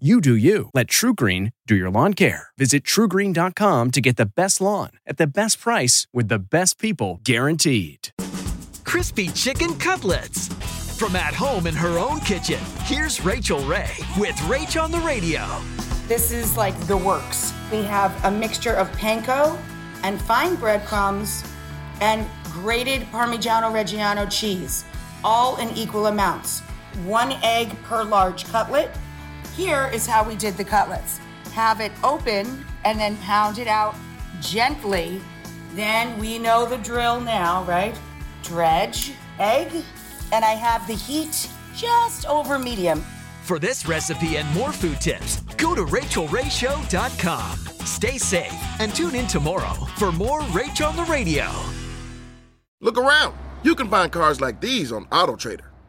You do you. Let TruGreen do your lawn care. Visit trugreen.com to get the best lawn at the best price with the best people guaranteed. Crispy chicken cutlets. From at home in her own kitchen, here's Rachael Ray with Rach on the Radio. This is like the works. We have a mixture of panko and fine breadcrumbs and grated Parmigiano Reggiano cheese, all in equal amounts. One egg per large cutlet. Here is how we did the cutlets have it open and then pound it out gently. Then we know the drill now, right? Dredge, egg, and I have the heat just over medium. For this recipe and more food tips, go to rachaelrayshow.com. Stay safe and tune in tomorrow for more Rach on the Radio. Look around. You can find cars like these on AutoTrader.